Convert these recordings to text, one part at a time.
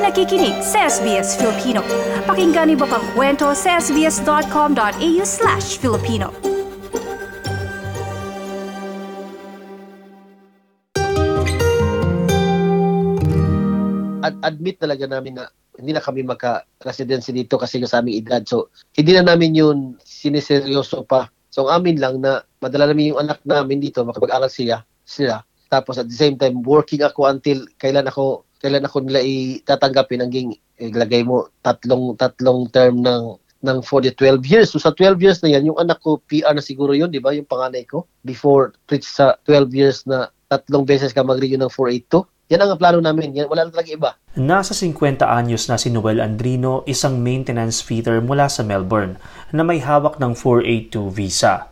ay nakikinig sa SBS Filipino. Pakinggan niyo pa ang kwento sa sbs.com.au slash Filipino. ad- admit talaga namin na hindi na kami magka-residency dito kasi sa aming edad. So, hindi na namin yun siniseryoso pa. So, ang amin lang na madala namin yung anak namin dito, makapag-aral siya, sila. Tapos at the same time, working ako until kailan ako kailan ako nila itatanggapin hanggang ilagay mo tatlong tatlong term ng ng for the 12 years. So sa 12 years na yan, yung anak ko PR na siguro yun, di ba? Yung panganay ko. Before reach sa 12 years na tatlong beses ka mag-renew ng 482. Yan ang plano namin. Yan, wala na talaga iba. Nasa 50 anyos na si Noel Andrino, isang maintenance fitter mula sa Melbourne na may hawak ng 482 visa.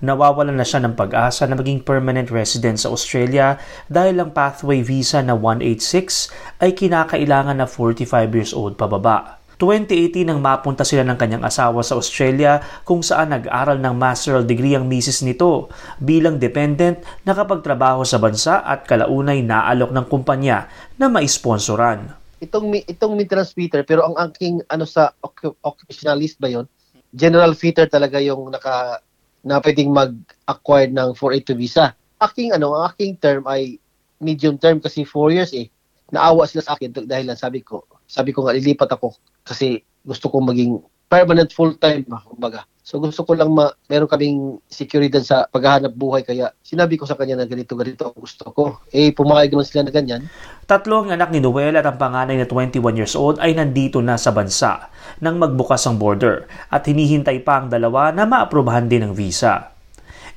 Nawawalan na siya ng pag-asa na maging permanent resident sa Australia dahil ang pathway visa na 186 ay kinakailangan na 45 years old pababa. 2018 nang mapunta sila ng kanyang asawa sa Australia kung saan nag-aral ng masteral degree ang misis nito bilang dependent nakapagtrabaho sa bansa at kalaunay naalok ng kumpanya na maisponsoran. Itong, itong maintenance fitter, pero ang aking ano sa occu- occupational list ba yon General fitter talaga yung naka na pwedeng mag-acquire ng 482 visa. Aking ano, ang aking term ay medium term kasi 4 years eh. Naawa sila sa akin dahil lang sabi ko, sabi ko nga lilipat ako kasi gusto ko maging permanent full-time ba, kumbaga. So gusto ko lang ma meron kaming seguridad sa paghahanap buhay kaya sinabi ko sa kanya na ganito ganito ang gusto ko. Eh pumayag naman sila na ganyan. Tatlo ang anak ni Noel at ang panganay na 21 years old ay nandito na sa bansa nang magbukas ang border at hinihintay pa ang dalawa na maaprubahan din ng visa.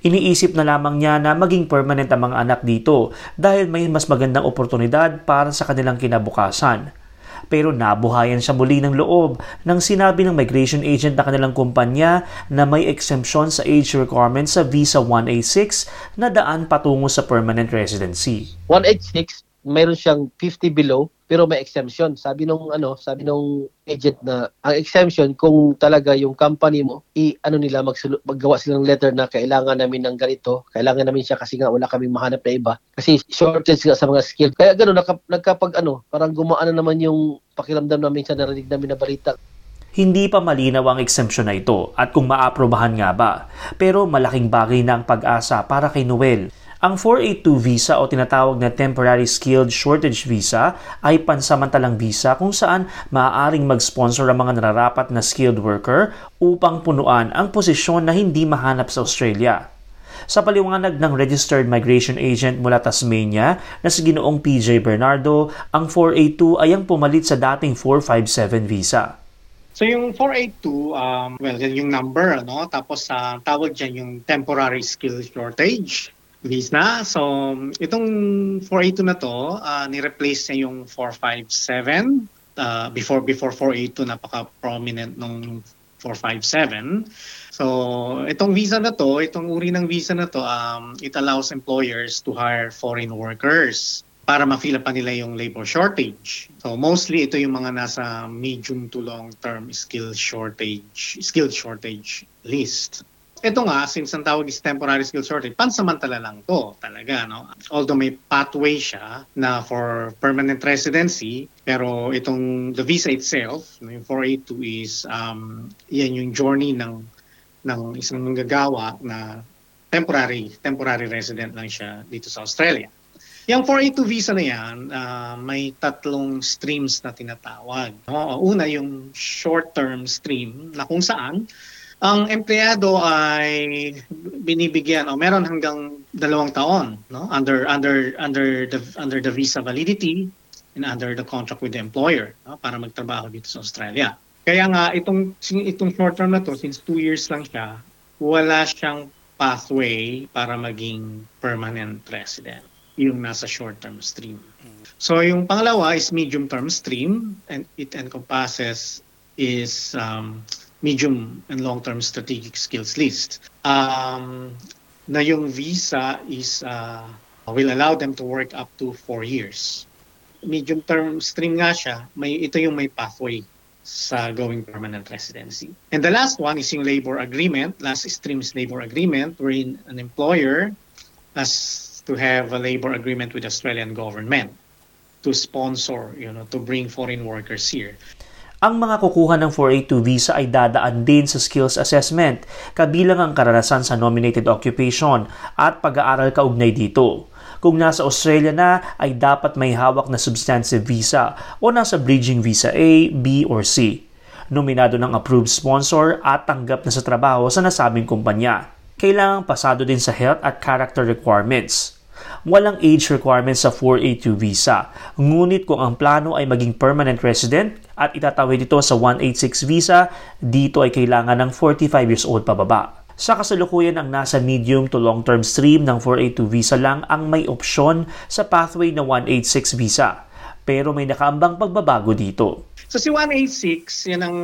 Iniisip na lamang niya na maging permanent ang mga anak dito dahil may mas magandang oportunidad para sa kanilang kinabukasan. Pero nabuhayan siya muli ng loob nang sinabi ng migration agent na kanilang kumpanya na may exemption sa age requirement sa Visa 186 na daan patungo sa permanent residency. 186 mayroon siyang 50 below pero may exemption. Sabi nung ano, sabi nung agent na ang exemption kung talaga yung company mo i ano nila magsulu- maggawa sila ng letter na kailangan namin ng ganito, kailangan namin siya kasi nga wala kaming mahanap na iba kasi shortage nga sa mga skill. Kaya gano'n nagka, nagkapag ano, parang gumaan na naman yung pakiramdam namin sa narinig namin na balita. Hindi pa malinaw ang exemption na ito at kung maaprobahan nga ba. Pero malaking bagay na ang pag-asa para kay Noel. Ang 482 visa o tinatawag na Temporary Skilled Shortage Visa ay pansamantalang visa kung saan maaaring mag-sponsor ang mga nararapat na skilled worker upang punuan ang posisyon na hindi mahanap sa Australia. Sa paliwanag ng Registered Migration Agent mula Tasmania na si Ginoong PJ Bernardo, ang 482 ay ang pumalit sa dating 457 visa. So yung 482, um, well, yan yung number, ano? Tapos sa tawag dyan yung temporary skill shortage visa. So itong 482 na to, uh, ni-replace niya yung 457. Uh, before before 482, napaka-prominent nung 457. So itong visa na to, itong uri ng visa na to, um, it allows employers to hire foreign workers para ma-fill up pa nila yung labor shortage. So mostly ito yung mga nasa medium to long term skill shortage, skill shortage list. Ito nga, since ang tawag is temporary skill shortage, pansamantala lang to talaga. No? Although may pathway siya na for permanent residency, pero itong the visa itself, yung 482 is, um, yan yung journey ng, ng isang manggagawa na temporary, temporary resident lang siya dito sa Australia. Yung 482 visa na yan, uh, may tatlong streams na tinatawag. No? Una, yung short-term stream na kung saan ang empleyado ay binibigyan o meron hanggang dalawang taon no under under under the under the visa validity and under the contract with the employer no? para magtrabaho dito sa Australia. Kaya nga itong itong short term na to since two years lang siya, wala siyang pathway para maging permanent resident yung nasa short-term stream. So yung pangalawa is medium-term stream and it encompasses is um, medium and long-term strategic skills list. Um, na yung visa is uh, will allow them to work up to four years. Medium-term stream nga siya, may, ito yung may pathway sa going permanent residency. And the last one is yung labor agreement. Last stream is labor agreement wherein an employer has to have a labor agreement with Australian government. to sponsor, you know, to bring foreign workers here. Ang mga kukuha ng 482 visa ay dadaan din sa skills assessment, kabilang ang karanasan sa nominated occupation at pag-aaral kaugnay dito. Kung nasa Australia na, ay dapat may hawak na substantive visa o nasa bridging visa A, B, or C. Nominado ng approved sponsor at tanggap na sa trabaho sa nasabing kumpanya. Kailangang pasado din sa health at character requirements. Walang age requirements sa 482 visa. Ngunit kung ang plano ay maging permanent resident at itatawid ito sa 186 visa, dito ay kailangan ng 45 years old pababa. Sa kasalukuyan ang nasa medium to long-term stream ng 482 visa lang ang may opsyon sa pathway na 186 visa. Pero may nakaambang pagbabago dito. So si 186, yan ang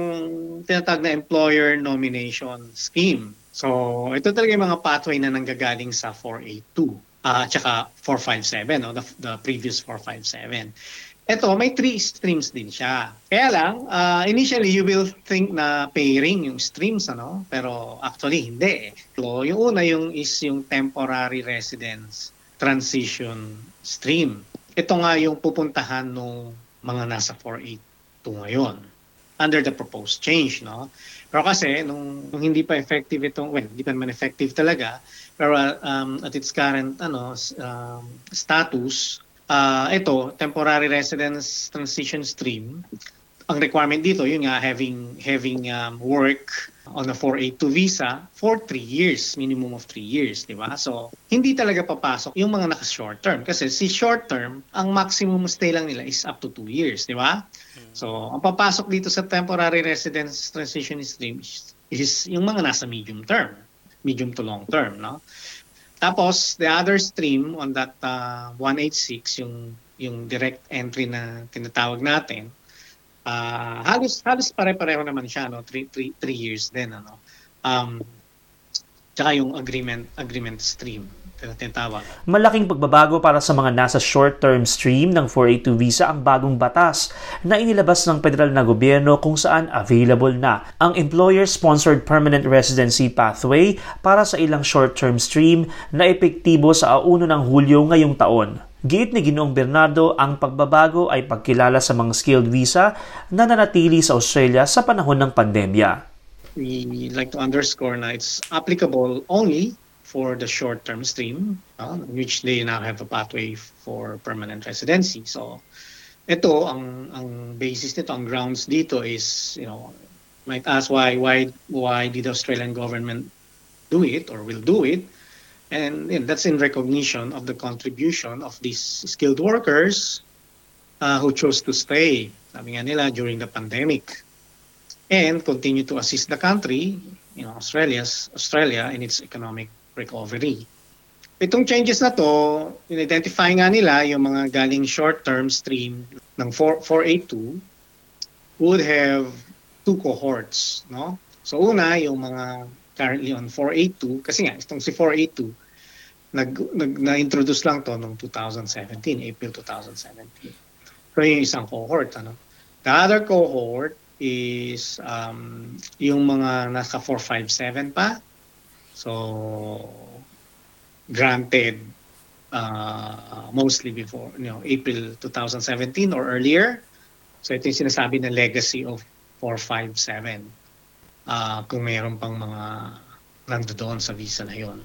tinatawag na employer nomination scheme. So ito talaga yung mga pathway na nanggagaling sa 482 uh, at saka 457, no? the, the previous 457. Ito, may three streams din siya. Kaya lang, uh, initially you will think na pairing yung streams, ano? Pero actually hindi. So, yung una yung is yung temporary residence transition stream. Ito nga yung pupuntahan ng mga nasa 482 ngayon under the proposed change, no? Pero kasi nung, nung hindi pa effective itong, well, hindi pa naman effective talaga, pero um, at its current ano um, status, uh, ito temporary residence transition stream. Ang requirement dito, yun nga having having um, work on a 482 visa for 3 years, minimum of 3 years, di ba? So, hindi talaga papasok yung mga naka short term kasi si short term, ang maximum stay lang nila is up to 2 years, di ba? So, ang papasok dito sa temporary residence transition stream is, is yung mga nasa medium term, medium to long term, no? Tapos, the other stream on that uh, 186, yung yung direct entry na tinatawag natin, uh, halos halos pare-pareho naman siya no? 3 3 3 years din ano? Um tsaka yung agreement agreement stream tinatawag. Malaking pagbabago para sa mga nasa short-term stream ng 482 visa ang bagong batas na inilabas ng federal na gobyerno kung saan available na ang employer-sponsored permanent residency pathway para sa ilang short-term stream na epektibo sa 1 ng Hulyo ngayong taon. Giit ni Ginoong Bernardo, ang pagbabago ay pagkilala sa mga skilled visa na nanatili sa Australia sa panahon ng pandemya. we like to underscore na it's applicable only for the short-term stream, uh, which they now have a pathway for permanent residency. So, ito ang ang basis nito, ang grounds dito is, you know, might ask why why why did the Australian government do it or will do it? And you know, that's in recognition of the contribution of these skilled workers uh, who chose to stay, sabi nga nila, during the pandemic and continue to assist the country, you know, Australia's Australia in its economic recovery. Itong changes na to, in-identify nga nila yung mga galing short-term stream ng 4, 482 would have two cohorts, no? So una, yung mga currently on 482, kasi nga, itong si 482, nag, nag, na-introduce lang to noong 2017, April 2017. So yung isang cohort, ano? The other cohort is um, yung mga nasa 457 pa. So, granted uh, mostly before, you know, April 2017 or earlier. So, ito yung sinasabi na legacy of 457. Uh, kung mayroon pang mga nandoon sa visa na yon.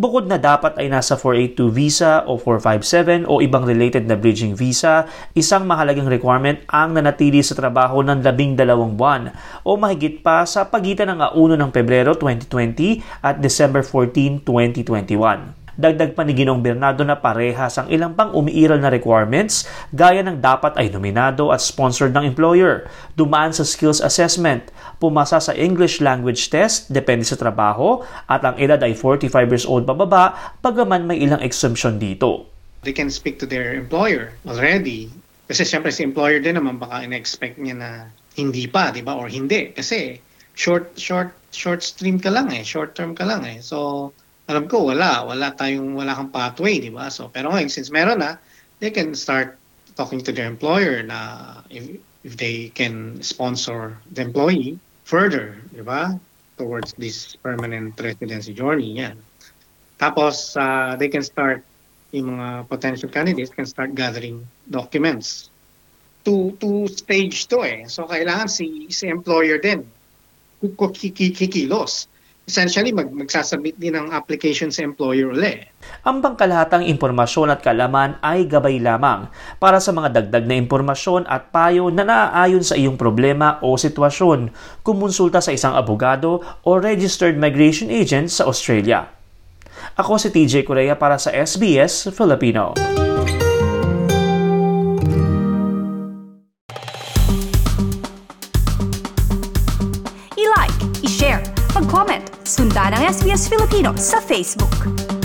Bukod na dapat ay nasa 482 visa o 457 o ibang related na bridging visa, isang mahalagang requirement ang nanatili sa trabaho ng labing dalawang buwan o mahigit pa sa pagitan ng 1 ng Pebrero 2020 at December 14, 2021. Dagdag pa ni Ginong Bernardo na parehas ang ilang pang umiiral na requirements gaya ng dapat ay nominado at sponsored ng employer, dumaan sa skills assessment, pumasa sa English language test depende sa trabaho at ang edad ay 45 years old pababa pagaman may ilang exemption dito. They can speak to their employer already. Kasi siyempre si employer din naman baka in-expect niya na hindi pa, di ba? Or hindi. Kasi short, short, short stream ka lang eh. Short term ka lang eh. So, alam ko wala wala tayong wala kang pathway di ba so pero ngayon since meron na they can start talking to their employer na if, if they can sponsor the employee further di ba towards this permanent residency journey yan tapos uh, they can start yung mga potential candidates can start gathering documents. Two, two stage to eh. So kailangan si, si employer din kuk- kiki- kikilos. Essentially, mag, magsasubmit din ng application sa employer uli. Ang pangkalahatang impormasyon at kalaman ay gabay lamang para sa mga dagdag na impormasyon at payo na naaayon sa iyong problema o sitwasyon. Kumonsulta sa isang abogado o registered migration agent sa Australia. Ako si TJ Korea para sa SBS Filipino. I-like, i-share, mag-comment, sundan ang SBS Filipino sa Facebook.